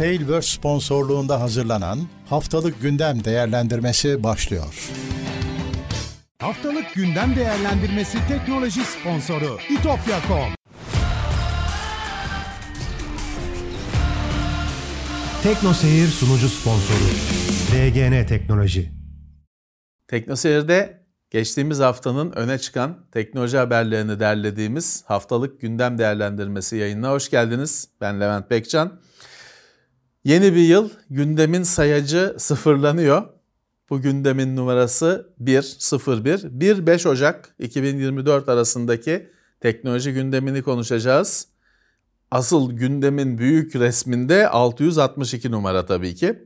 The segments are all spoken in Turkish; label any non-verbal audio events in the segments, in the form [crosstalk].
Tailverse sponsorluğunda hazırlanan Haftalık Gündem Değerlendirmesi başlıyor. Haftalık gündem değerlendirmesi teknoloji sponsoru itopya.com Tekno Seyir sunucu sponsoru DGN Teknoloji Teknoseyir'de geçtiğimiz haftanın öne çıkan teknoloji haberlerini derlediğimiz haftalık gündem değerlendirmesi yayınına hoş geldiniz. Ben Levent Bekcan. Yeni bir yıl gündemin sayacı sıfırlanıyor. Bu gündemin numarası 101. 1-5 Ocak 2024 arasındaki teknoloji gündemini konuşacağız. Asıl gündemin büyük resminde 662 numara tabii ki.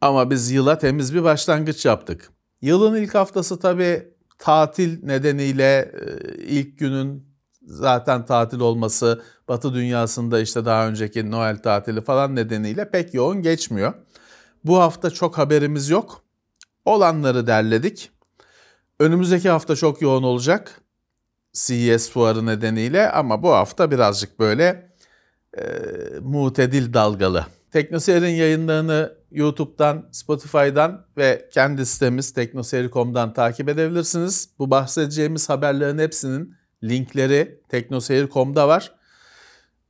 Ama biz yıla temiz bir başlangıç yaptık. Yılın ilk haftası tabii tatil nedeniyle e, ilk günün zaten tatil olması, Batı dünyasında işte daha önceki Noel tatili falan nedeniyle pek yoğun geçmiyor. Bu hafta çok haberimiz yok. Olanları derledik. Önümüzdeki hafta çok yoğun olacak. CES fuarı nedeniyle ama bu hafta birazcık böyle e, mutedil dalgalı. Teknoseyir'in yayınlarını YouTube'dan, Spotify'dan ve kendi sitemiz teknoseyir.com'dan takip edebilirsiniz. Bu bahsedeceğimiz haberlerin hepsinin linkleri teknoseyir.com'da var.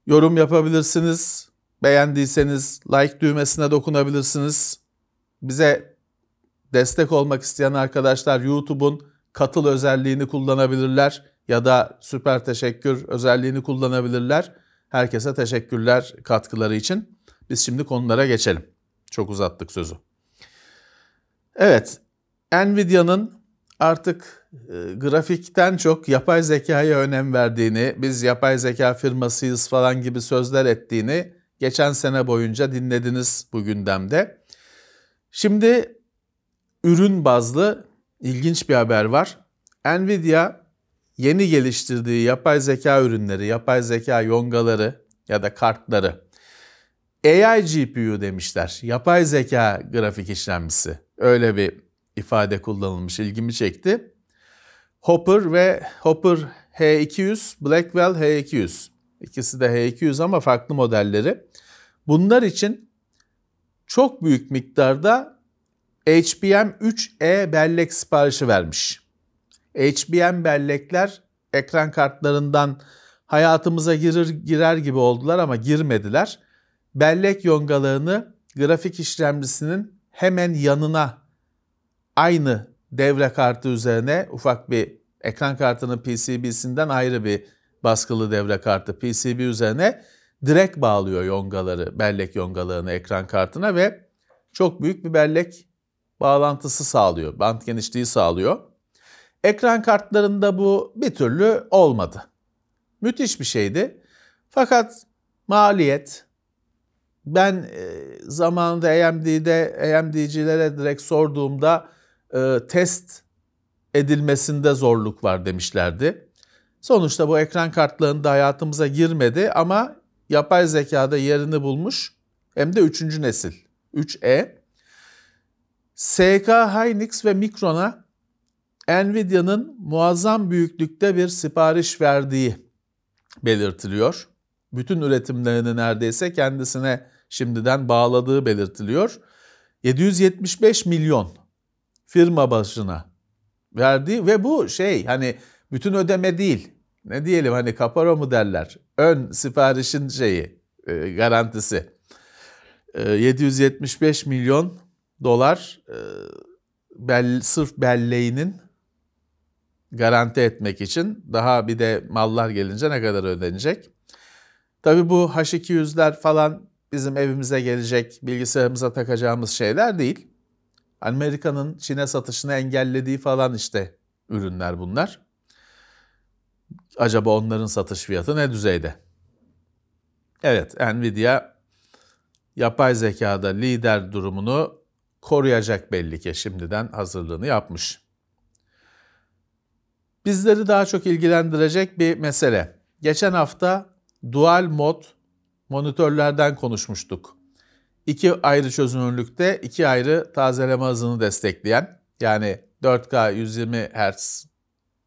Yorum yapabilirsiniz. Beğendiyseniz like düğmesine dokunabilirsiniz. Bize destek olmak isteyen arkadaşlar YouTube'un katıl özelliğini kullanabilirler ya da süper teşekkür özelliğini kullanabilirler. Herkese teşekkürler katkıları için. Biz şimdi konulara geçelim. Çok uzattık sözü. Evet, Nvidia'nın artık e, grafikten çok yapay zekaya önem verdiğini, biz yapay zeka firmasıyız falan gibi sözler ettiğini geçen sene boyunca dinlediniz bu gündemde. Şimdi ürün bazlı ilginç bir haber var. Nvidia yeni geliştirdiği yapay zeka ürünleri, yapay zeka yongaları ya da kartları AI GPU demişler. Yapay zeka grafik işlemcisi. Öyle bir ifade kullanılmış. ilgimi çekti. Hopper ve Hopper H200, Blackwell H200. İkisi de H200 ama farklı modelleri. Bunlar için çok büyük miktarda HBM3E bellek siparişi vermiş. HBM bellekler ekran kartlarından hayatımıza girer girer gibi oldular ama girmediler. Bellek yongalarını grafik işlemcisinin hemen yanına aynı devre kartı üzerine ufak bir ekran kartının PCB'sinden ayrı bir baskılı devre kartı PCB üzerine direkt bağlıyor yongaları, bellek yongalarını ekran kartına ve çok büyük bir bellek bağlantısı sağlıyor, band genişliği sağlıyor. Ekran kartlarında bu bir türlü olmadı. Müthiş bir şeydi. Fakat maliyet, ben e, zamanında AMD'de AMD'cilere direkt sorduğumda e, test edilmesinde zorluk var demişlerdi. Sonuçta bu ekran kartlarında hayatımıza girmedi ama yapay zekada yerini bulmuş hem de 3. nesil 3E. SK Hynix ve Micron'a Nvidia'nın muazzam büyüklükte bir sipariş verdiği belirtiliyor. Bütün üretimlerini neredeyse kendisine şimdiden bağladığı belirtiliyor. 775 milyon firma başına verdiği ve bu şey hani bütün ödeme değil. Ne diyelim hani kaparo mu derler? Ön siparişin şeyi e, garantisi. E, 775 milyon dolar e, bel, sırf belleğinin garanti etmek için daha bir de mallar gelince ne kadar ödenecek? Tabii bu H200'ler falan bizim evimize gelecek, bilgisayarımıza takacağımız şeyler değil. Amerika'nın Çin'e satışını engellediği falan işte ürünler bunlar. Acaba onların satış fiyatı ne düzeyde? Evet, Nvidia yapay zekada lider durumunu koruyacak belli ki şimdiden hazırlığını yapmış. Bizleri daha çok ilgilendirecek bir mesele. Geçen hafta dual mod monitörlerden konuşmuştuk. İki ayrı çözünürlükte iki ayrı tazeleme hızını destekleyen yani 4K 120 Hz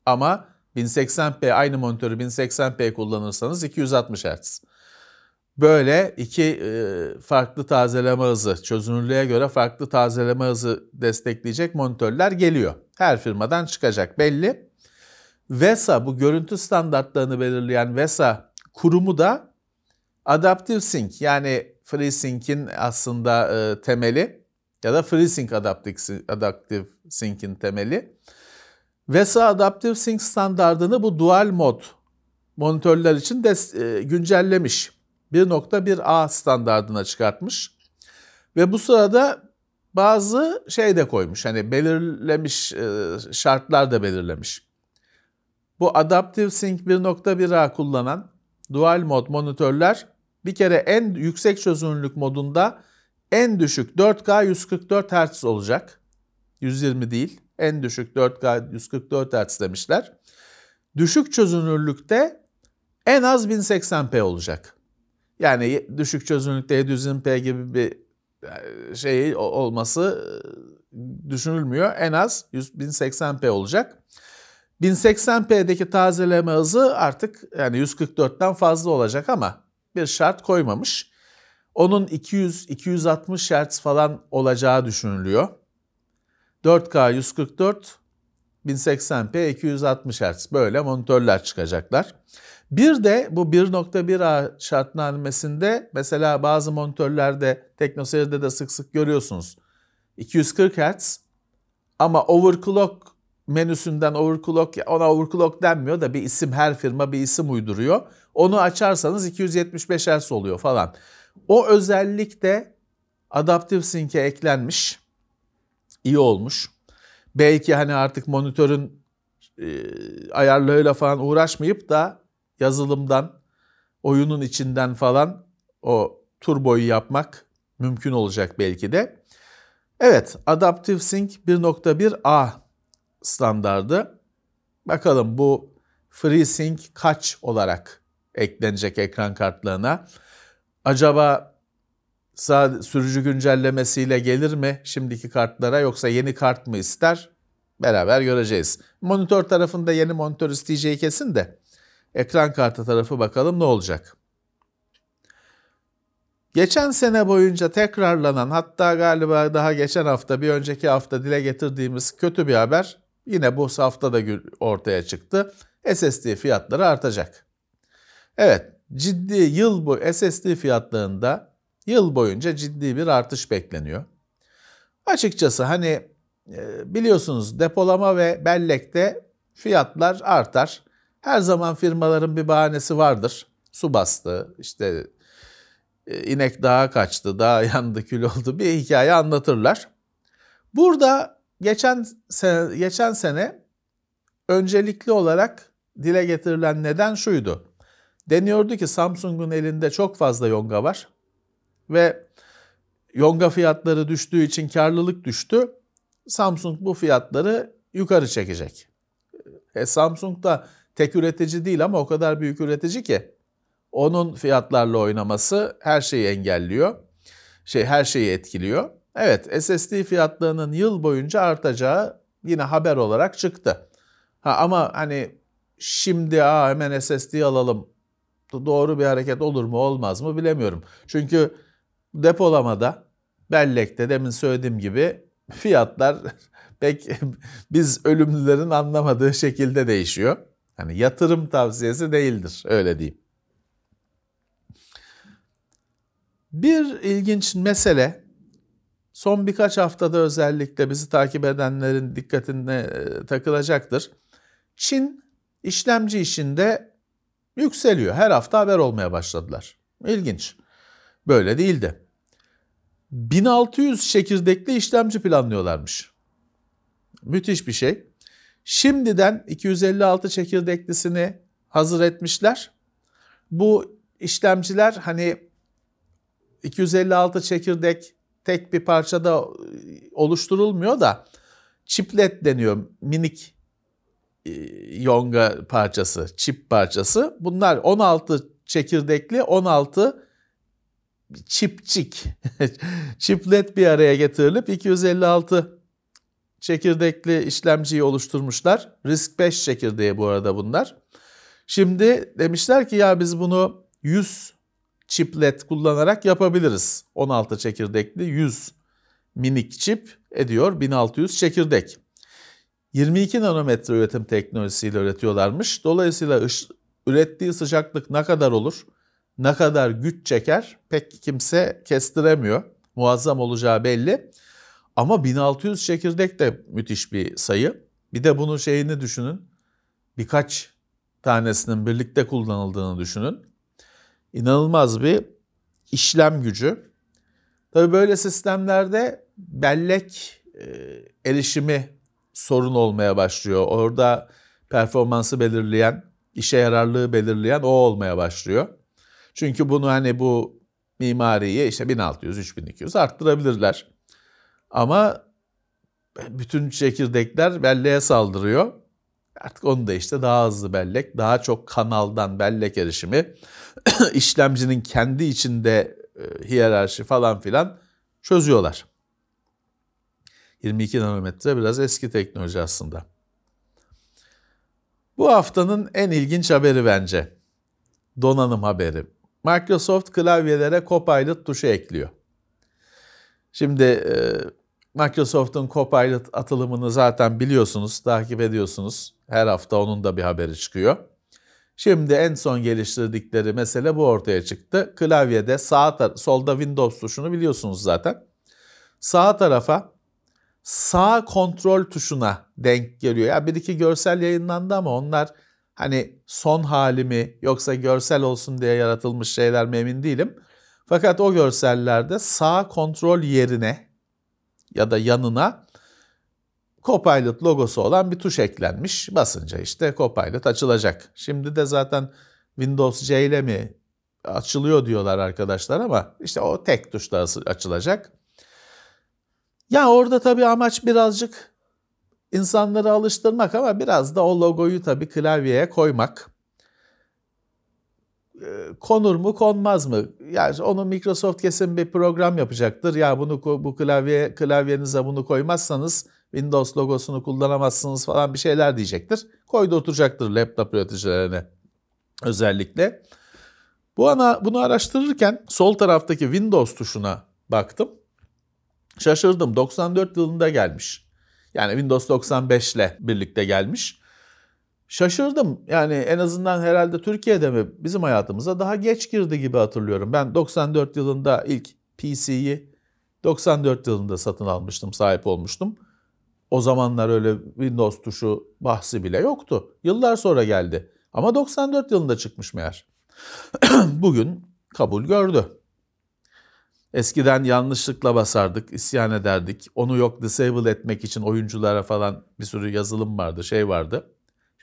ama 1080p aynı monitörü 1080p kullanırsanız 260 Hz. Böyle iki e, farklı tazeleme hızı, çözünürlüğe göre farklı tazeleme hızı destekleyecek monitörler geliyor. Her firmadan çıkacak belli. VESA bu görüntü standartlarını belirleyen VESA kurumu da Adaptive Sync yani FreeSync'in aslında e, temeli ya da FreeSync Adaptive, Adaptive Sync'in temeli. VESA Adaptive Sync standartını bu dual mod monitörler için de e, güncellemiş. 1.1a standartına çıkartmış. Ve bu sırada bazı şey de koymuş. Hani belirlemiş e, şartlar da belirlemiş. Bu Adaptive Sync 1.1a kullanan dual mod monitörler bir kere en yüksek çözünürlük modunda en düşük 4K 144 Hz olacak. 120 değil. En düşük 4K 144 Hz demişler. Düşük çözünürlükte en az 1080p olacak. Yani düşük çözünürlükte 720p gibi bir e, şey olması e, düşünülmüyor. En az 1080p olacak. 1080p'deki tazeleme hızı artık yani 144'ten fazla olacak ama bir şart koymamış. Onun 200-260 Hz falan olacağı düşünülüyor. 4K 144, 1080p 260 Hz böyle monitörler çıkacaklar. Bir de bu 1.1A şartnamesinde mesela bazı monitörlerde TeknoSeyir'de de sık sık görüyorsunuz. 240 Hz ama overclock menüsünden overclock ona overclock denmiyor da bir isim her firma bir isim uyduruyor. Onu açarsanız 275 Hz oluyor falan. O özellik de Adaptive Sync'e eklenmiş. İyi olmuş. Belki hani artık monitörün e, ayarlarıyla falan uğraşmayıp da yazılımdan, oyunun içinden falan o turboyu yapmak mümkün olacak belki de. Evet, Adaptive Sync 1.1a standardı. Bakalım bu FreeSync kaç olarak eklenecek ekran kartlarına? Acaba sürücü güncellemesiyle gelir mi şimdiki kartlara yoksa yeni kart mı ister? Beraber göreceğiz. Monitör tarafında yeni monitör isteyeceği kesin de ekran kartı tarafı bakalım ne olacak. Geçen sene boyunca tekrarlanan hatta galiba daha geçen hafta bir önceki hafta dile getirdiğimiz kötü bir haber yine bu hafta da ortaya çıktı. SSD fiyatları artacak. Evet ciddi yıl boyu SSD fiyatlarında yıl boyunca ciddi bir artış bekleniyor. Açıkçası hani e, biliyorsunuz depolama ve bellekte fiyatlar artar. Her zaman firmaların bir bahanesi vardır. Su bastı, işte e, inek dağa kaçtı, dağ [laughs] yandı, kül oldu bir hikaye anlatırlar. Burada geçen sene, geçen sene öncelikli olarak dile getirilen neden şuydu. Deniyordu ki Samsung'un elinde çok fazla yonga var ve yonga fiyatları düştüğü için karlılık düştü. Samsung bu fiyatları yukarı çekecek. E, Samsung da tek üretici değil ama o kadar büyük üretici ki onun fiyatlarla oynaması her şeyi engelliyor. Şey her şeyi etkiliyor. Evet SSD fiyatlarının yıl boyunca artacağı yine haber olarak çıktı. Ha ama hani şimdi aa hemen SSD alalım doğru bir hareket olur mu olmaz mı bilemiyorum. Çünkü depolamada bellekte demin söylediğim gibi fiyatlar [laughs] pek [laughs] biz ölümlülerin anlamadığı şekilde değişiyor. Hani yatırım tavsiyesi değildir öyle diyeyim. Bir ilginç mesele son birkaç haftada özellikle bizi takip edenlerin dikkatine e, takılacaktır. Çin işlemci işinde yükseliyor. Her hafta haber olmaya başladılar. İlginç. Böyle değildi. 1600 çekirdekli işlemci planlıyorlarmış. Müthiş bir şey. Şimdiden 256 çekirdeklisini hazır etmişler. Bu işlemciler hani 256 çekirdek tek bir parçada oluşturulmuyor da chiplet deniyor minik e, yonga parçası, çip parçası. Bunlar 16 çekirdekli, 16 çipçik, [laughs] chiplet bir araya getirilip 256 çekirdekli işlemciyi oluşturmuşlar. Risk 5 çekirdeği bu arada bunlar. Şimdi demişler ki ya biz bunu 100 chiplet kullanarak yapabiliriz. 16 çekirdekli 100 minik çip ediyor 1600 çekirdek. 22 nanometre üretim teknolojisiyle üretiyorlarmış. Dolayısıyla ürettiği sıcaklık ne kadar olur, ne kadar güç çeker pek kimse kestiremiyor. Muazzam olacağı belli. Ama 1600 çekirdek de müthiş bir sayı. Bir de bunun şeyini düşünün. Birkaç tanesinin birlikte kullanıldığını düşünün. İnanılmaz bir işlem gücü. Tabii böyle sistemlerde bellek e, erişimi sorun olmaya başlıyor. Orada performansı belirleyen, işe yararlığı belirleyen o olmaya başlıyor. Çünkü bunu hani bu mimariyi işte 1600, 3200 arttırabilirler. Ama bütün çekirdekler belleğe saldırıyor. Artık onu da işte daha hızlı bellek, daha çok kanaldan bellek erişimi, [clears throat] işlemcinin kendi içinde e, hiyerarşi falan filan çözüyorlar. 22 nanometre biraz eski teknoloji aslında. Bu haftanın en ilginç haberi bence. Donanım haberi. Microsoft klavyelere Copilot tuşu ekliyor. Şimdi e, Microsoft'un Copilot atılımını zaten biliyorsunuz, takip ediyorsunuz. Her hafta onun da bir haberi çıkıyor. Şimdi en son geliştirdikleri mesele bu ortaya çıktı. Klavyede sağ solda Windows tuşunu biliyorsunuz zaten. Sağ tarafa sağ kontrol tuşuna denk geliyor. Ya bir iki görsel yayınlandı ama onlar hani son hali mi yoksa görsel olsun diye yaratılmış şeyler mi emin değilim. Fakat o görsellerde sağ kontrol yerine ya da yanına Copilot logosu olan bir tuş eklenmiş. Basınca işte Copilot açılacak. Şimdi de zaten Windows C ile mi açılıyor diyorlar arkadaşlar ama işte o tek tuşla açılacak. Ya orada tabii amaç birazcık insanları alıştırmak ama biraz da o logoyu tabii klavyeye koymak. Ee, konur mu konmaz mı? Yani onu Microsoft kesin bir program yapacaktır. Ya bunu bu klavye klavyenize bunu koymazsanız Windows logosunu kullanamazsınız falan bir şeyler diyecektir. Koydu oturacaktır laptop üreticilerine özellikle. Bu ana bunu araştırırken sol taraftaki Windows tuşuna baktım. Şaşırdım. 94 yılında gelmiş. Yani Windows 95 ile birlikte gelmiş. Şaşırdım. Yani en azından herhalde Türkiye'de mi bizim hayatımıza daha geç girdi gibi hatırlıyorum. Ben 94 yılında ilk PC'yi 94 yılında satın almıştım, sahip olmuştum. O zamanlar öyle Windows tuşu bahsi bile yoktu. Yıllar sonra geldi. Ama 94 yılında çıkmış meğer. [clears throat] Bugün kabul gördü. Eskiden yanlışlıkla basardık, isyan ederdik. Onu yok disable etmek için oyunculara falan bir sürü yazılım vardı, şey vardı.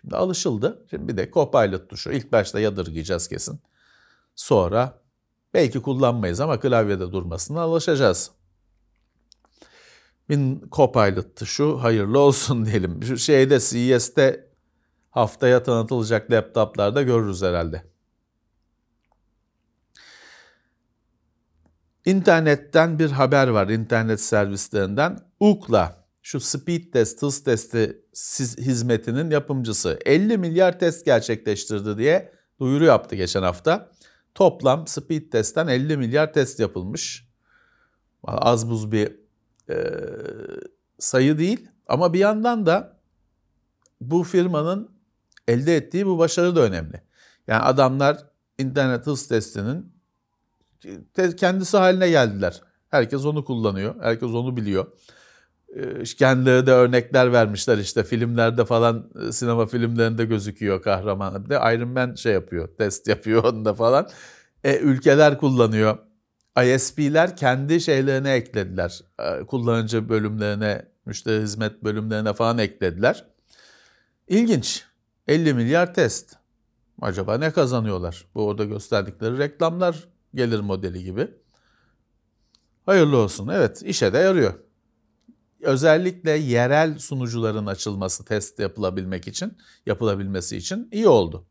Şimdi alışıldı. Şimdi bir de Copilot tuşu. İlk başta yadırgayacağız kesin. Sonra belki kullanmayız ama klavyede durmasına alışacağız. Bin Copilot tuşu hayırlı olsun [laughs] diyelim. Şu şeyde CES'te haftaya tanıtılacak laptoplarda görürüz herhalde. İnternetten bir haber var internet servislerinden. UKLA şu speed test, hız testi hizmetinin yapımcısı 50 milyar test gerçekleştirdi diye duyuru yaptı geçen hafta. Toplam speed testten 50 milyar test yapılmış. Az buz bir sayı değil ama bir yandan da bu firmanın elde ettiği bu başarı da önemli. Yani adamlar internet hız testinin kendisi haline geldiler. Herkes onu kullanıyor. Herkes onu biliyor. Ee, kendileri de örnekler vermişler işte filmlerde falan e, sinema filmlerinde gözüküyor kahraman. Bir de Iron Man şey yapıyor, test yapıyor [laughs] onda falan. E, ülkeler kullanıyor. ISP'ler kendi şeylerine eklediler. E, kullanıcı bölümlerine, müşteri hizmet bölümlerine falan eklediler. İlginç. 50 milyar test. Acaba ne kazanıyorlar? Bu orada gösterdikleri reklamlar gelir modeli gibi. Hayırlı olsun. Evet işe de yarıyor. Özellikle yerel sunucuların açılması test yapılabilmek için, yapılabilmesi için iyi oldu.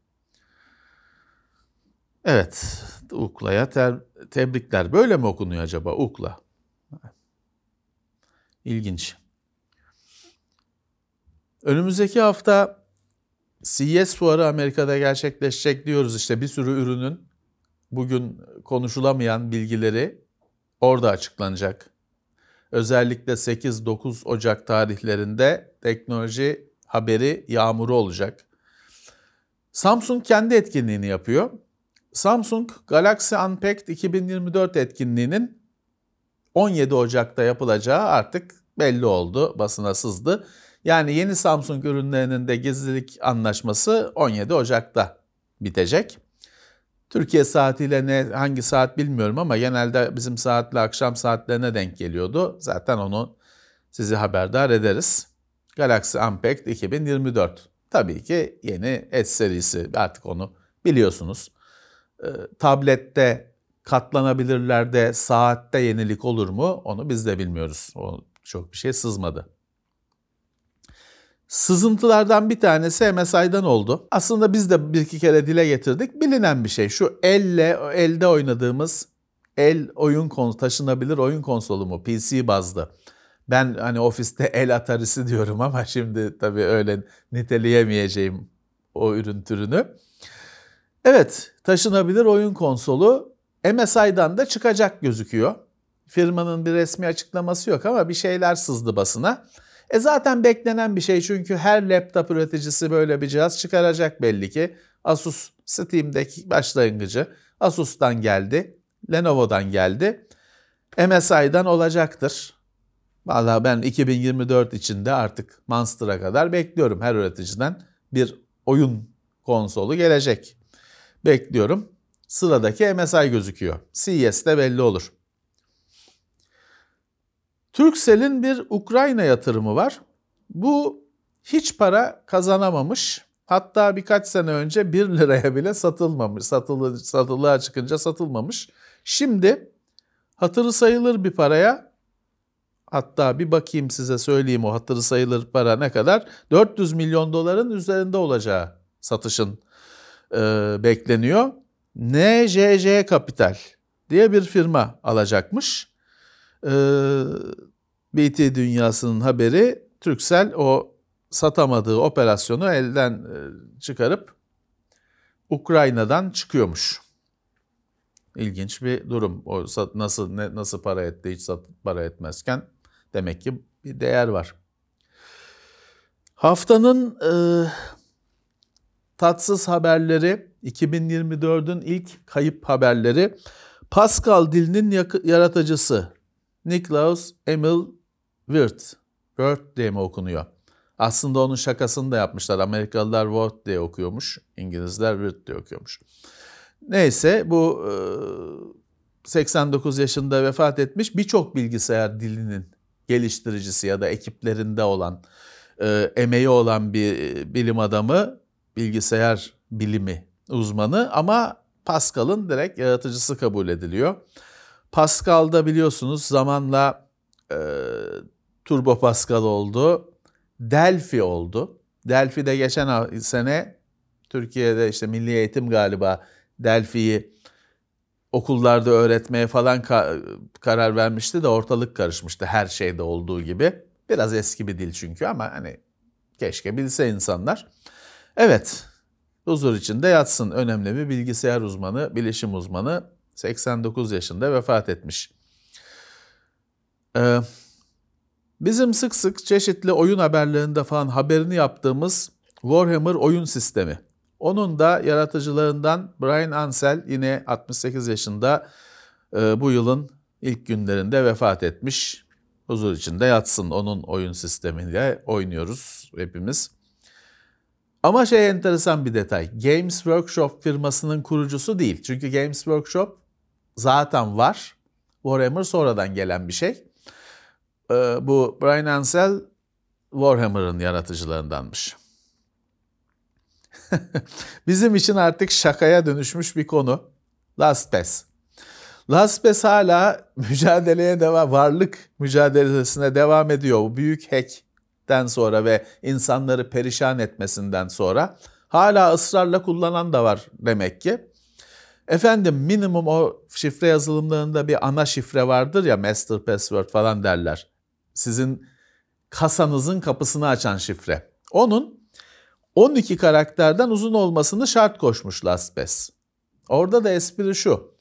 Evet, UKLA'ya te- tebrikler. Böyle mi okunuyor acaba UKLA? İlginç. Önümüzdeki hafta CES fuarı Amerika'da gerçekleşecek diyoruz. İşte bir sürü ürünün bugün konuşulamayan bilgileri orada açıklanacak. Özellikle 8-9 Ocak tarihlerinde teknoloji haberi yağmuru olacak. Samsung kendi etkinliğini yapıyor. Samsung Galaxy Unpacked 2024 etkinliğinin 17 Ocak'ta yapılacağı artık belli oldu, basına sızdı. Yani yeni Samsung ürünlerinin de gizlilik anlaşması 17 Ocak'ta bitecek. Türkiye saatiyle ne hangi saat bilmiyorum ama genelde bizim saatle akşam saatlerine denk geliyordu. Zaten onu sizi haberdar ederiz. Galaxy Unpacked 2024. Tabii ki yeni S serisi artık onu biliyorsunuz. Ee, tablette katlanabilirlerde saatte yenilik olur mu onu biz de bilmiyoruz. O çok bir şey sızmadı. Sızıntılardan bir tanesi MSI'dan oldu. Aslında biz de bir iki kere dile getirdik. Bilinen bir şey. Şu elle elde oynadığımız el oyun konu taşınabilir oyun konsolu mu PC bazlı. Ben hani ofiste [laughs] el atarisi diyorum ama şimdi tabii öyle niteleyemeyeceğim o ürün türünü. Evet, taşınabilir oyun konsolu MSI'dan da çıkacak gözüküyor. Firmanın bir resmi açıklaması yok ama bir şeyler sızdı basına. E zaten beklenen bir şey çünkü her laptop üreticisi böyle bir cihaz çıkaracak belli ki. Asus Steam'deki başlangıcı Asus'tan geldi, Lenovo'dan geldi. MSI'dan olacaktır. Valla ben 2024 içinde artık Monster'a kadar bekliyorum her üreticiden bir oyun konsolu gelecek. Bekliyorum. Sıradaki MSI gözüküyor. CES'te belli olur. Turkcell'in bir Ukrayna yatırımı var. Bu hiç para kazanamamış. Hatta birkaç sene önce 1 liraya bile satılmamış. Satılı, satılığa çıkınca satılmamış. Şimdi hatırı sayılır bir paraya hatta bir bakayım size söyleyeyim o hatırı sayılır para ne kadar 400 milyon doların üzerinde olacağı satışın e, bekleniyor. NJJ Kapital diye bir firma alacakmış. E, BT dünyasının haberi Türksel o satamadığı operasyonu elden e, çıkarıp Ukrayna'dan çıkıyormuş. İlginç bir durum. O nasıl ne, nasıl para etti hiç sat, para etmezken demek ki bir değer var. Haftanın e, tatsız haberleri 2024'ün ilk kayıp haberleri Pascal dilinin yaratıcısı Niklaus Emil Wirth. Wirth diye mi okunuyor? Aslında onun şakasını da yapmışlar. Amerikalılar Word diye okuyormuş. İngilizler Wirth diye okuyormuş. Neyse bu 89 yaşında vefat etmiş birçok bilgisayar dilinin geliştiricisi ya da ekiplerinde olan emeği olan bir bilim adamı, bilgisayar bilimi uzmanı ama Pascal'ın direkt yaratıcısı kabul ediliyor. Pascal'da biliyorsunuz zamanla e, Turbo Pascal oldu. Delphi oldu. Delphi'de geçen sene Türkiye'de işte Milli Eğitim galiba Delphi'yi okullarda öğretmeye falan ka- karar vermişti de ortalık karışmıştı her şeyde olduğu gibi. Biraz eski bir dil çünkü ama hani keşke bilse insanlar. Evet, huzur içinde yatsın önemli bir bilgisayar uzmanı, bilişim uzmanı 89 yaşında vefat etmiş. Ee, bizim sık sık çeşitli oyun haberlerinde falan haberini yaptığımız Warhammer oyun sistemi. Onun da yaratıcılarından Brian Ansel yine 68 yaşında e, bu yılın ilk günlerinde vefat etmiş. Huzur içinde yatsın onun oyun sistemiyle oynuyoruz hepimiz. Ama şey enteresan bir detay. Games Workshop firmasının kurucusu değil. Çünkü Games Workshop zaten var. Warhammer sonradan gelen bir şey. Ee, bu Brian Ansel Warhammer'ın yaratıcılarındanmış. [laughs] Bizim için artık şakaya dönüşmüş bir konu. LastPass. LastPass hala [laughs] mücadeleye devam, varlık mücadelesine devam ediyor. Bu büyük hack'ten sonra ve insanları perişan etmesinden sonra hala ısrarla kullanan da var demek ki. Efendim minimum o şifre yazılımlarında bir ana şifre vardır ya master password falan derler. Sizin kasanızın kapısını açan şifre. Onun 12 karakterden uzun olmasını şart koşmuş LastPass. Orada da espri şu.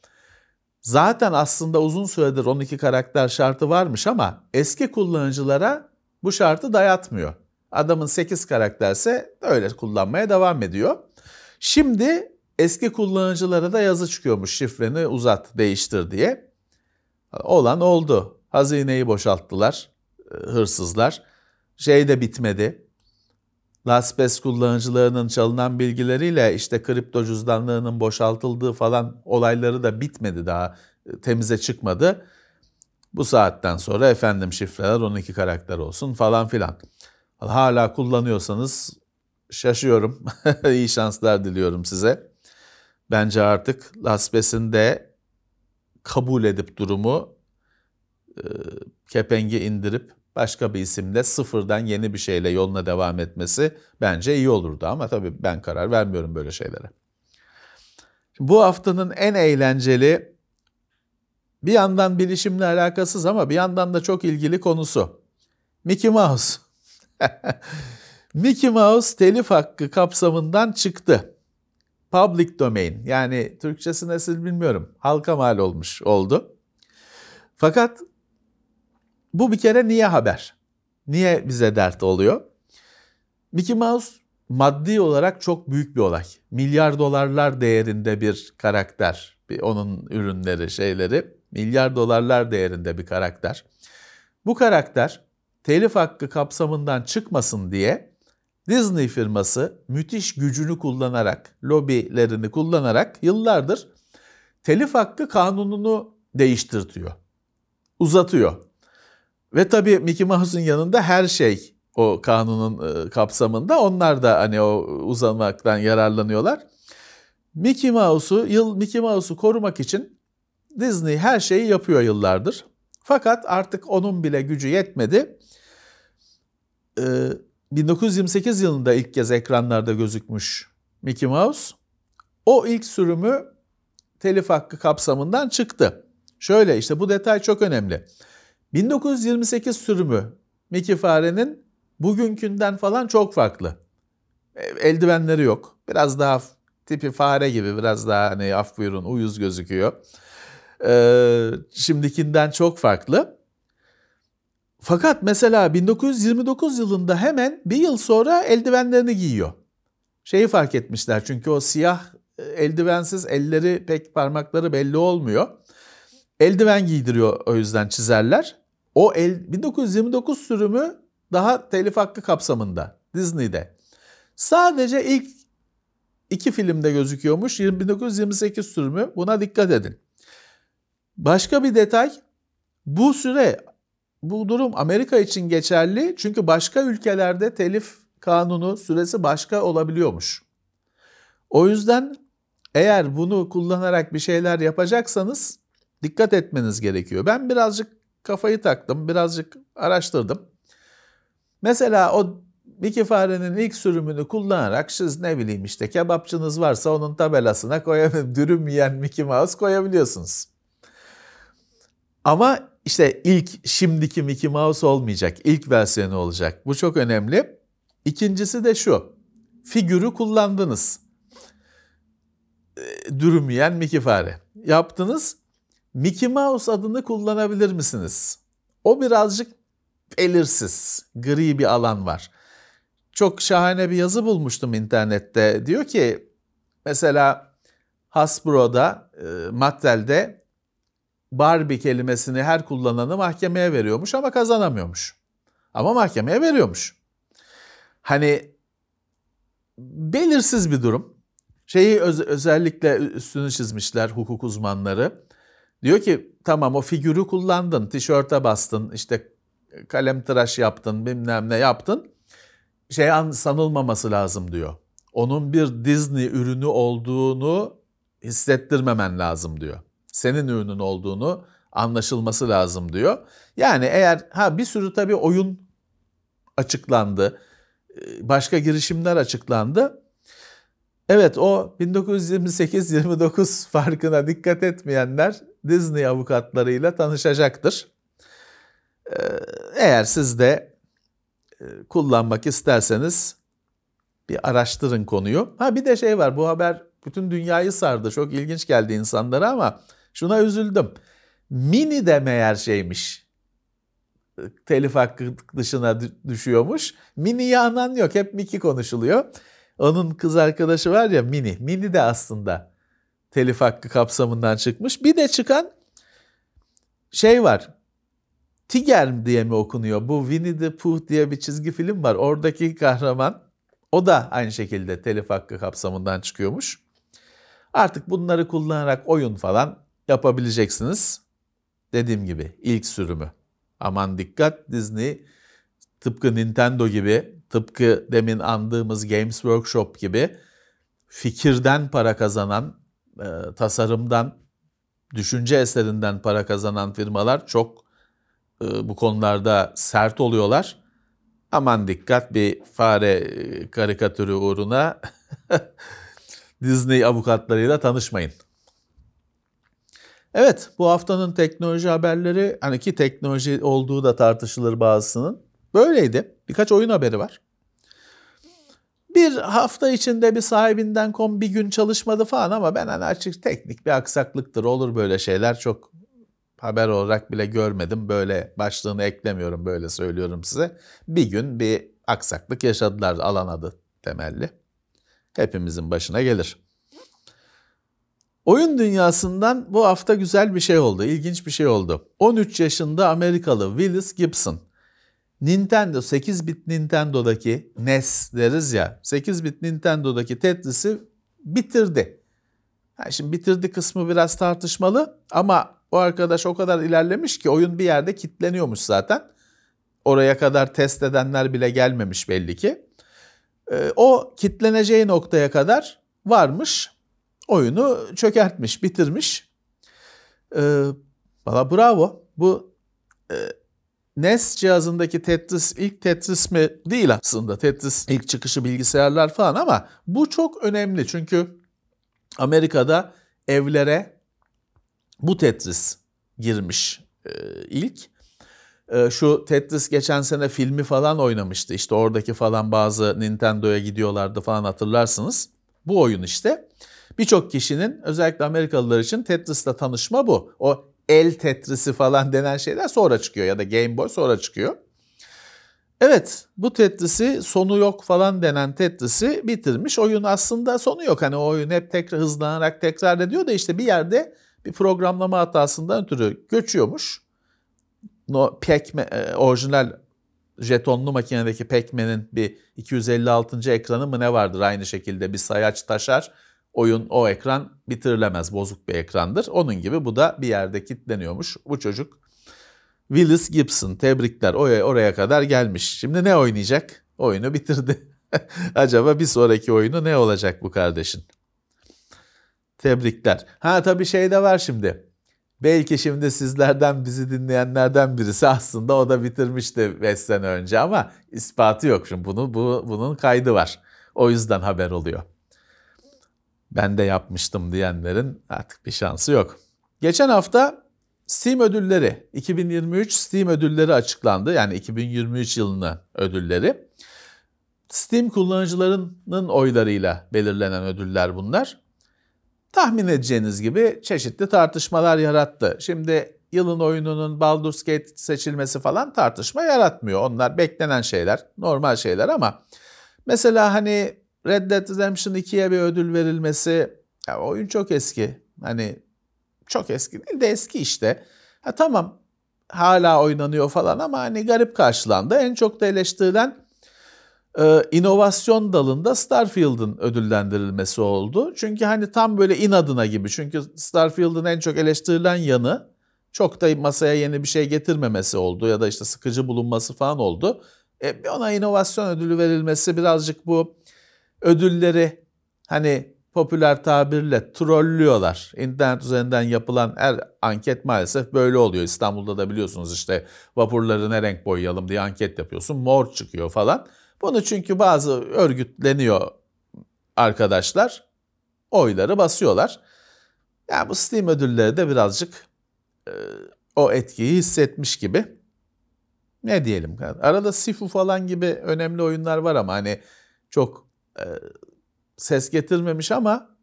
Zaten aslında uzun süredir 12 karakter şartı varmış ama eski kullanıcılara bu şartı dayatmıyor. Adamın 8 karakterse öyle kullanmaya devam ediyor. Şimdi eski kullanıcılara da yazı çıkıyormuş şifreni uzat, değiştir diye. Olan oldu. Hazineyi boşalttılar e, hırsızlar. Şey de bitmedi. LastPass kullanıcılarının çalınan bilgileriyle işte kripto cüzdanlarının boşaltıldığı falan olayları da bitmedi daha e, temize çıkmadı. Bu saatten sonra efendim şifreler 12 karakter olsun falan filan. Hala kullanıyorsanız şaşıyorum. [laughs] İyi şanslar diliyorum size. Bence artık LastPass'in de kabul edip durumu e, kepengi indirip başka bir isimle sıfırdan yeni bir şeyle yoluna devam etmesi bence iyi olurdu ama tabii ben karar vermiyorum böyle şeylere. Bu haftanın en eğlenceli bir yandan bilişimle alakasız ama bir yandan da çok ilgili konusu. Mickey Mouse. [laughs] Mickey Mouse telif hakkı kapsamından çıktı. Public domain yani Türkçesi nasıl bilmiyorum. Halka mal olmuş oldu. Fakat bu bir kere niye haber? Niye bize dert oluyor? Mickey Mouse maddi olarak çok büyük bir olay. Milyar dolarlar değerinde bir karakter. Bir onun ürünleri, şeyleri milyar dolarlar değerinde bir karakter. Bu karakter telif hakkı kapsamından çıkmasın diye Disney firması müthiş gücünü kullanarak, lobilerini kullanarak yıllardır telif hakkı kanununu değiştirtiyor. Uzatıyor. Ve tabii Mickey Mouse'un yanında her şey o kanunun e, kapsamında. Onlar da hani o uzamaktan yararlanıyorlar. Mickey Mouse'u yıl Mickey Mouse'u korumak için Disney her şeyi yapıyor yıllardır. Fakat artık onun bile gücü yetmedi. Ee, 1928 yılında ilk kez ekranlarda gözükmüş Mickey Mouse. O ilk sürümü telif hakkı kapsamından çıktı. Şöyle işte bu detay çok önemli. 1928 sürümü Mickey farenin bugünkünden falan çok farklı. E, eldivenleri yok. Biraz daha tipi fare gibi biraz daha hani af buyurun uyuz gözüküyor. Ee, şimdikinden çok farklı. Fakat mesela 1929 yılında hemen bir yıl sonra eldivenlerini giyiyor. Şeyi fark etmişler çünkü o siyah e, eldivensiz elleri pek parmakları belli olmuyor. Eldiven giydiriyor o yüzden çizerler. O el, 1929 sürümü daha telif hakkı kapsamında Disney'de. Sadece ilk iki filmde gözüküyormuş 1928 sürümü buna dikkat edin. Başka bir detay bu süre bu durum Amerika için geçerli çünkü başka ülkelerde telif kanunu süresi başka olabiliyormuş. O yüzden eğer bunu kullanarak bir şeyler yapacaksanız dikkat etmeniz gerekiyor. Ben birazcık kafayı taktım, birazcık araştırdım. Mesela o Mickey farenin ilk sürümünü kullanarak siz ne bileyim işte kebapçınız varsa onun tabelasına koyabilir, dürüm yiyen Mickey Mouse koyabiliyorsunuz. Ama işte ilk şimdiki Mickey Mouse olmayacak, ilk versiyonu olacak. Bu çok önemli. İkincisi de şu, figürü kullandınız. Dürüm yiyen Mickey fare. Yaptınız, Mickey Mouse adını kullanabilir misiniz? O birazcık belirsiz, gri bir alan var. Çok şahane bir yazı bulmuştum internette. Diyor ki mesela Hasbro'da, e, Mattel'de Barbie kelimesini her kullananı mahkemeye veriyormuş ama kazanamıyormuş. Ama mahkemeye veriyormuş. Hani belirsiz bir durum. Şeyi öz- özellikle üstünü çizmişler hukuk uzmanları. Diyor ki tamam o figürü kullandın, tişörte bastın, işte kalem tıraş yaptın, bilmem ne yaptın. Şey sanılmaması lazım diyor. Onun bir Disney ürünü olduğunu hissettirmemen lazım diyor. Senin ürünün olduğunu anlaşılması lazım diyor. Yani eğer ha bir sürü tabii oyun açıklandı. Başka girişimler açıklandı. Evet o 1928-29 [laughs] farkına dikkat etmeyenler Disney avukatlarıyla tanışacaktır. Eğer siz de kullanmak isterseniz bir araştırın konuyu. Ha bir de şey var bu haber bütün dünyayı sardı. Çok ilginç geldi insanlara ama şuna üzüldüm. Mini de meğer şeymiş. Telif hakkı dışına düşüyormuş. Mini'yi anan yok. Hep Miki konuşuluyor. Onun kız arkadaşı var ya Mini. Mini de aslında telif hakkı kapsamından çıkmış. Bir de çıkan şey var. Tiger diye mi okunuyor? Bu Winnie the Pooh diye bir çizgi film var. Oradaki kahraman o da aynı şekilde telif hakkı kapsamından çıkıyormuş. Artık bunları kullanarak oyun falan yapabileceksiniz. Dediğim gibi ilk sürümü. Aman dikkat Disney tıpkı Nintendo gibi, tıpkı demin andığımız Games Workshop gibi fikirden para kazanan, e, tasarımdan, düşünce eserinden para kazanan firmalar çok e, bu konularda sert oluyorlar. Aman dikkat bir fare e, karikatürü uğruna [laughs] Disney avukatlarıyla tanışmayın. Evet bu haftanın teknoloji haberleri hani ki teknoloji olduğu da tartışılır bazısının. Böyleydi. Birkaç oyun haberi var. Bir hafta içinde bir sahibinden kom bir gün çalışmadı falan ama ben hani açık teknik bir aksaklıktır. Olur böyle şeyler çok haber olarak bile görmedim. Böyle başlığını eklemiyorum böyle söylüyorum size. Bir gün bir aksaklık yaşadılar alan adı temelli. Hepimizin başına gelir. Oyun dünyasından bu hafta güzel bir şey oldu, ilginç bir şey oldu. 13 yaşında Amerikalı Willis Gibson, Nintendo 8-bit Nintendo'daki NES deriz ya, 8-bit Nintendo'daki Tetris'i bitirdi. Yani şimdi bitirdi kısmı biraz tartışmalı ama o arkadaş o kadar ilerlemiş ki oyun bir yerde kitleniyormuş zaten. Oraya kadar test edenler bile gelmemiş belli ki. Ee, o kitleneceği noktaya kadar varmış. Oyunu çökertmiş, bitirmiş. Ee, Valla bravo. Bu e, NES cihazındaki Tetris ilk Tetris mi? Değil aslında. Tetris ilk çıkışı bilgisayarlar falan ama bu çok önemli. Çünkü Amerika'da evlere bu Tetris girmiş e, ilk. E, şu Tetris geçen sene filmi falan oynamıştı. İşte oradaki falan bazı Nintendo'ya gidiyorlardı falan hatırlarsınız. Bu oyun işte. Birçok kişinin özellikle Amerikalılar için Tetris'le tanışma bu. O el Tetris'i falan denen şeyler sonra çıkıyor ya da Game Boy sonra çıkıyor. Evet bu Tetris'i sonu yok falan denen Tetris'i bitirmiş. Oyun aslında sonu yok. Hani oyun hep tekrar hızlanarak tekrar ediyor da işte bir yerde bir programlama hatasından ötürü göçüyormuş. No, pac e, orijinal jetonlu makinedeki Pac-Man'in bir 256. ekranı mı ne vardır aynı şekilde bir sayaç taşar. Oyun o ekran bitirilemez bozuk bir ekrandır. Onun gibi bu da bir yerde kilitleniyormuş. Bu çocuk Willis Gibson tebrikler oraya, oraya kadar gelmiş. Şimdi ne oynayacak? Oyunu bitirdi. [laughs] Acaba bir sonraki oyunu ne olacak bu kardeşin? Tebrikler. Ha tabii şey de var şimdi. Belki şimdi sizlerden bizi dinleyenlerden birisi aslında o da bitirmişti 5 sene önce ama ispatı yok. Şimdi bunu, bu, bunun kaydı var. O yüzden haber oluyor. Ben de yapmıştım diyenlerin artık bir şansı yok. Geçen hafta Steam ödülleri, 2023 Steam ödülleri açıklandı. Yani 2023 yılını ödülleri. Steam kullanıcılarının oylarıyla belirlenen ödüller bunlar tahmin edeceğiniz gibi çeşitli tartışmalar yarattı. Şimdi yılın oyununun Baldur's Gate seçilmesi falan tartışma yaratmıyor. Onlar beklenen şeyler, normal şeyler ama mesela hani Red Dead Redemption 2'ye bir ödül verilmesi, ya oyun çok eski. Hani çok eski değil de eski işte. Ha tamam hala oynanıyor falan ama hani garip karşılandı. En çok da eleştirilen e, inovasyon dalında Starfield'ın ödüllendirilmesi oldu. Çünkü hani tam böyle inadına gibi. Çünkü Starfield'ın en çok eleştirilen yanı çok da masaya yeni bir şey getirmemesi oldu ya da işte sıkıcı bulunması falan oldu. E, ona inovasyon ödülü verilmesi birazcık bu ödülleri hani popüler tabirle trollüyorlar. İnternet üzerinden yapılan her anket maalesef böyle oluyor. İstanbul'da da biliyorsunuz işte vapurları ne renk boyayalım diye anket yapıyorsun. Mor çıkıyor falan. Bunu çünkü bazı örgütleniyor arkadaşlar oyları basıyorlar. Yani bu Steam ödülleri de birazcık e, o etkiyi hissetmiş gibi. Ne diyelim? Arada Sifu falan gibi önemli oyunlar var ama hani çok ses getirmemiş ama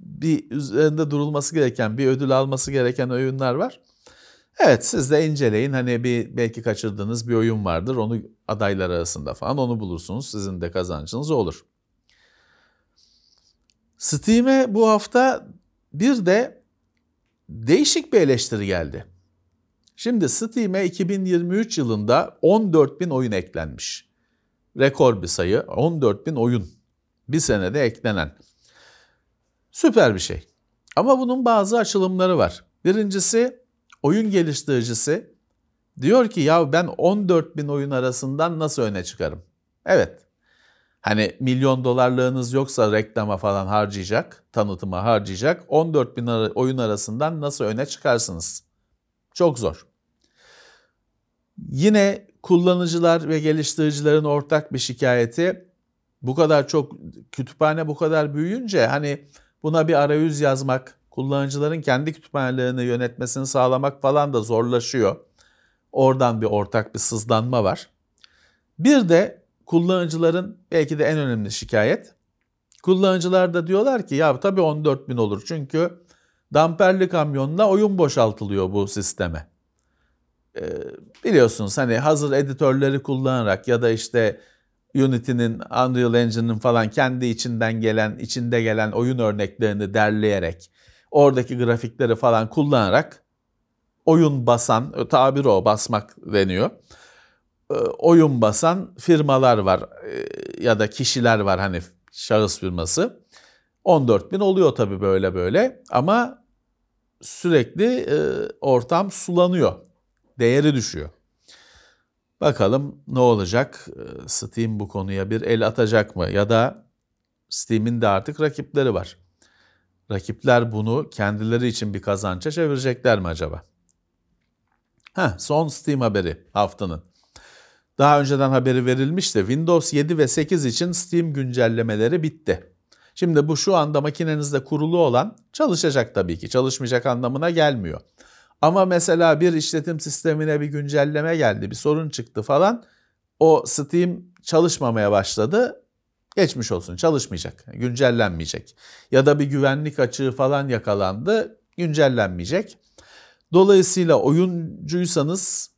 bir üzerinde durulması gereken, bir ödül alması gereken oyunlar var. Evet siz de inceleyin. Hani bir belki kaçırdığınız bir oyun vardır. Onu adaylar arasında falan onu bulursunuz. Sizin de kazancınız olur. Steam'e bu hafta bir de değişik bir eleştiri geldi. Şimdi Steam'e 2023 yılında 14 bin oyun eklenmiş. Rekor bir sayı 14 bin oyun. Bir senede eklenen. Süper bir şey. Ama bunun bazı açılımları var. Birincisi oyun geliştiricisi diyor ki ya ben 14 bin oyun arasından nasıl öne çıkarım? Evet. Hani milyon dolarlığınız yoksa reklama falan harcayacak, tanıtıma harcayacak. 14 bin oyun arasından nasıl öne çıkarsınız? Çok zor. Yine kullanıcılar ve geliştiricilerin ortak bir şikayeti bu kadar çok kütüphane bu kadar büyüyünce hani buna bir arayüz yazmak, kullanıcıların kendi kütüphanelerini yönetmesini sağlamak falan da zorlaşıyor. Oradan bir ortak bir sızlanma var. Bir de kullanıcıların belki de en önemli şikayet. Kullanıcılar da diyorlar ki ya tabii 14 bin olur çünkü damperli kamyonla oyun boşaltılıyor bu sisteme. Ee, biliyorsunuz hani hazır editörleri kullanarak ya da işte Unity'nin, Unreal Engine'in falan kendi içinden gelen, içinde gelen oyun örneklerini derleyerek, oradaki grafikleri falan kullanarak oyun basan, tabir o basmak deniyor. Ee, oyun basan firmalar var ee, ya da kişiler var hani şahıs firması. 14 bin oluyor tabii böyle böyle ama sürekli e, ortam sulanıyor. Değeri düşüyor. Bakalım ne olacak? Ee, Steam bu konuya bir el atacak mı? Ya da Steam'in de artık rakipleri var. Rakipler bunu kendileri için bir kazança çevirecekler mi acaba? Heh, son Steam haberi haftanın. Daha önceden haberi verilmişti. Windows 7 ve 8 için Steam güncellemeleri bitti. Şimdi bu şu anda makinenizde kurulu olan çalışacak tabii ki. Çalışmayacak anlamına gelmiyor. Ama mesela bir işletim sistemine bir güncelleme geldi, bir sorun çıktı falan. O Steam çalışmamaya başladı. Geçmiş olsun çalışmayacak, güncellenmeyecek. Ya da bir güvenlik açığı falan yakalandı, güncellenmeyecek. Dolayısıyla oyuncuysanız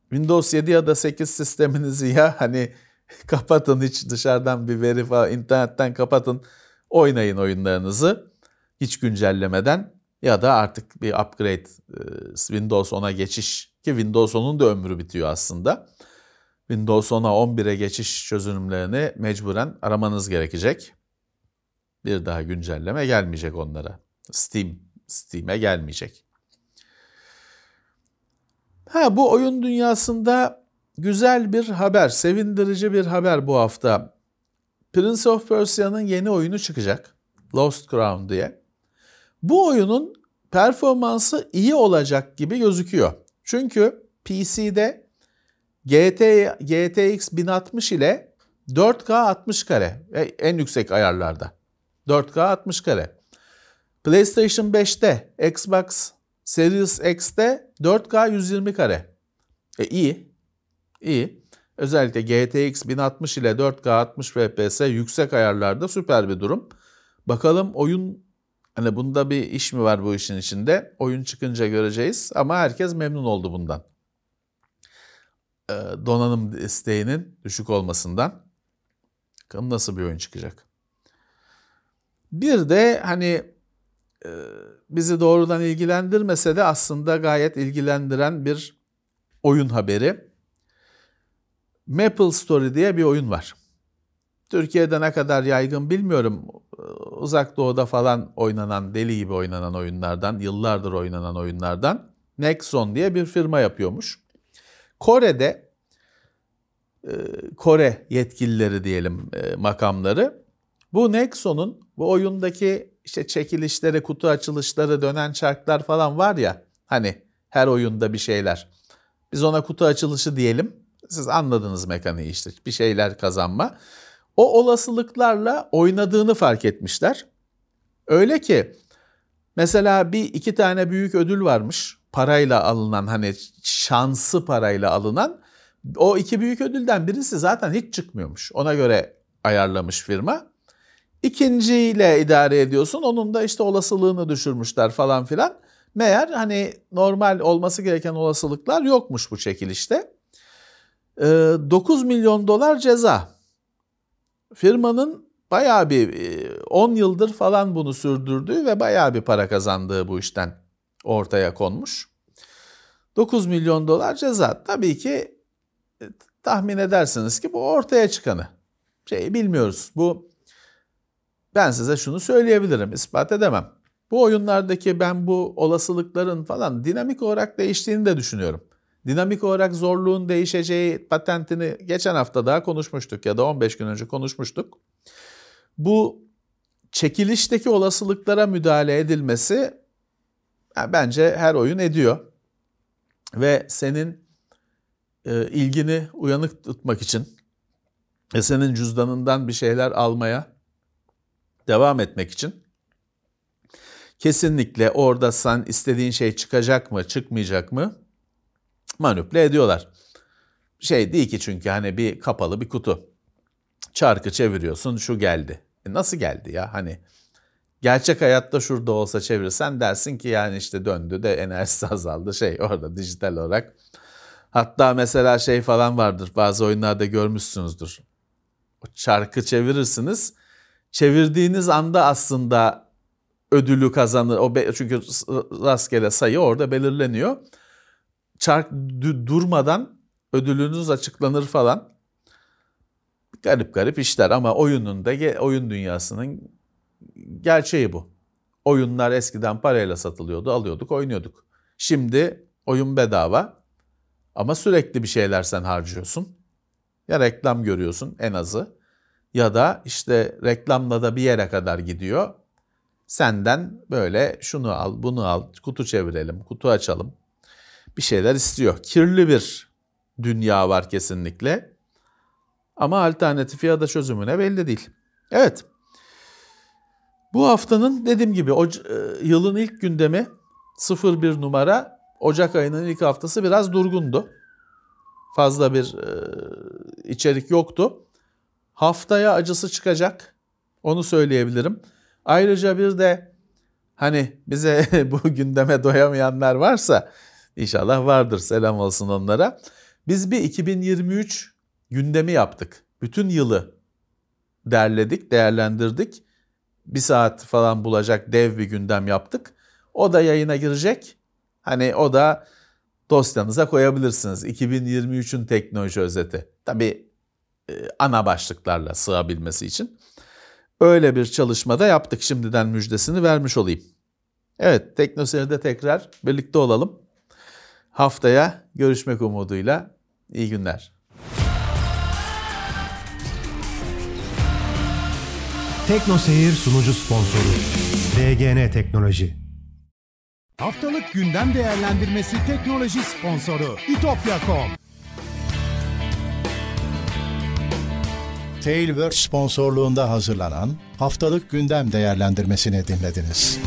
Windows 7 ya da 8 sisteminizi ya hani [laughs] kapatın hiç dışarıdan bir veri falan internetten kapatın oynayın oyunlarınızı hiç güncellemeden ya da artık bir upgrade Windows 10'a geçiş ki Windows 10'un da ömrü bitiyor aslında. Windows 10'a 11'e geçiş çözünümlerini mecburen aramanız gerekecek. Bir daha güncelleme gelmeyecek onlara. Steam, Steam'e gelmeyecek. Ha bu oyun dünyasında güzel bir haber, sevindirici bir haber bu hafta. Prince of Persia'nın yeni oyunu çıkacak. Lost Crown diye. Bu oyunun performansı iyi olacak gibi gözüküyor. Çünkü PC'de GT, GTX 1060 ile 4K 60 kare e, en yüksek ayarlarda. 4K 60 kare. PlayStation 5'te, Xbox Series X'te 4K 120 kare. E iyi. İyi. Özellikle GTX 1060 ile 4K 60 FPS yüksek ayarlarda süper bir durum. Bakalım oyun Hani bunda bir iş mi var bu işin içinde? Oyun çıkınca göreceğiz ama herkes memnun oldu bundan. Ee, donanım isteğinin düşük olmasından. Bakalım nasıl bir oyun çıkacak. Bir de hani e, bizi doğrudan ilgilendirmese de aslında gayet ilgilendiren bir oyun haberi. Maple Story diye bir oyun var. Türkiye'de ne kadar yaygın bilmiyorum. Uzak Doğu'da falan oynanan, deli gibi oynanan oyunlardan, yıllardır oynanan oyunlardan Nexon diye bir firma yapıyormuş. Kore'de e, Kore yetkilileri diyelim e, makamları bu Nexon'un bu oyundaki işte çekilişleri, kutu açılışları, dönen çarklar falan var ya hani her oyunda bir şeyler. Biz ona kutu açılışı diyelim. Siz anladınız mekaniği işte bir şeyler kazanma o olasılıklarla oynadığını fark etmişler. Öyle ki mesela bir iki tane büyük ödül varmış parayla alınan hani şansı parayla alınan o iki büyük ödülden birisi zaten hiç çıkmıyormuş. Ona göre ayarlamış firma. İkinciyle idare ediyorsun. Onun da işte olasılığını düşürmüşler falan filan. Meğer hani normal olması gereken olasılıklar yokmuş bu çekilişte. 9 milyon dolar ceza. Firmanın bayağı bir 10 yıldır falan bunu sürdürdüğü ve bayağı bir para kazandığı bu işten ortaya konmuş. 9 milyon dolar ceza. Tabii ki tahmin edersiniz ki bu ortaya çıkanı. Şey bilmiyoruz. Bu ben size şunu söyleyebilirim, ispat edemem. Bu oyunlardaki ben bu olasılıkların falan dinamik olarak değiştiğini de düşünüyorum. Dinamik olarak zorluğun değişeceği patentini geçen hafta daha konuşmuştuk ya da 15 gün önce konuşmuştuk. Bu çekilişteki olasılıklara müdahale edilmesi yani bence her oyun ediyor. Ve senin e, ilgini uyanık tutmak için ve senin cüzdanından bir şeyler almaya devam etmek için kesinlikle orada sen istediğin şey çıkacak mı, çıkmayacak mı manipüle ediyorlar. Şey değil ki çünkü hani bir kapalı bir kutu. Çarkı çeviriyorsun şu geldi. E nasıl geldi ya hani gerçek hayatta şurada olsa çevirsen dersin ki yani işte döndü de enerjisi [laughs] azaldı şey orada dijital olarak. Hatta mesela şey falan vardır bazı oyunlarda görmüşsünüzdür. O çarkı çevirirsiniz. Çevirdiğiniz anda aslında ödülü kazanır. O çünkü rastgele sayı orada belirleniyor. Çark durmadan ödülünüz açıklanır falan. Garip garip işler ama oyunun da oyun dünyasının gerçeği bu. Oyunlar eskiden parayla satılıyordu, alıyorduk, oynuyorduk. Şimdi oyun bedava ama sürekli bir şeyler sen harcıyorsun. Ya reklam görüyorsun en azı ya da işte reklamla da bir yere kadar gidiyor. Senden böyle şunu al, bunu al, kutu çevirelim, kutu açalım. Bir şeyler istiyor. Kirli bir dünya var kesinlikle. Ama alternatifi ya da çözümüne belli değil. Evet. Bu haftanın dediğim gibi e, yılın ilk gündemi 01 numara Ocak ayının ilk haftası biraz durgundu. Fazla bir e, içerik yoktu. Haftaya acısı çıkacak. Onu söyleyebilirim. Ayrıca bir de hani bize [laughs] bu gündeme doyamayanlar varsa inşallah vardır selam olsun onlara. Biz bir 2023 gündemi yaptık. Bütün yılı derledik, değerlendirdik. Bir saat falan bulacak dev bir gündem yaptık. O da yayına girecek. Hani o da dosyanıza koyabilirsiniz. 2023'ün teknoloji özeti. Tabii e, ana başlıklarla sığabilmesi için. Öyle bir çalışmada yaptık. Şimdiden müjdesini vermiş olayım. Evet, Teknoseyir'de tekrar birlikte olalım. Haftaya görüşmek umuduyla iyi günler. Tekno Seyir sunucu sponsoru DGN Teknoloji. Haftalık gündem değerlendirmesi teknoloji sponsoru itopya.com. Tailwork sponsorluğunda hazırlanan haftalık gündem değerlendirmesini dinlediniz.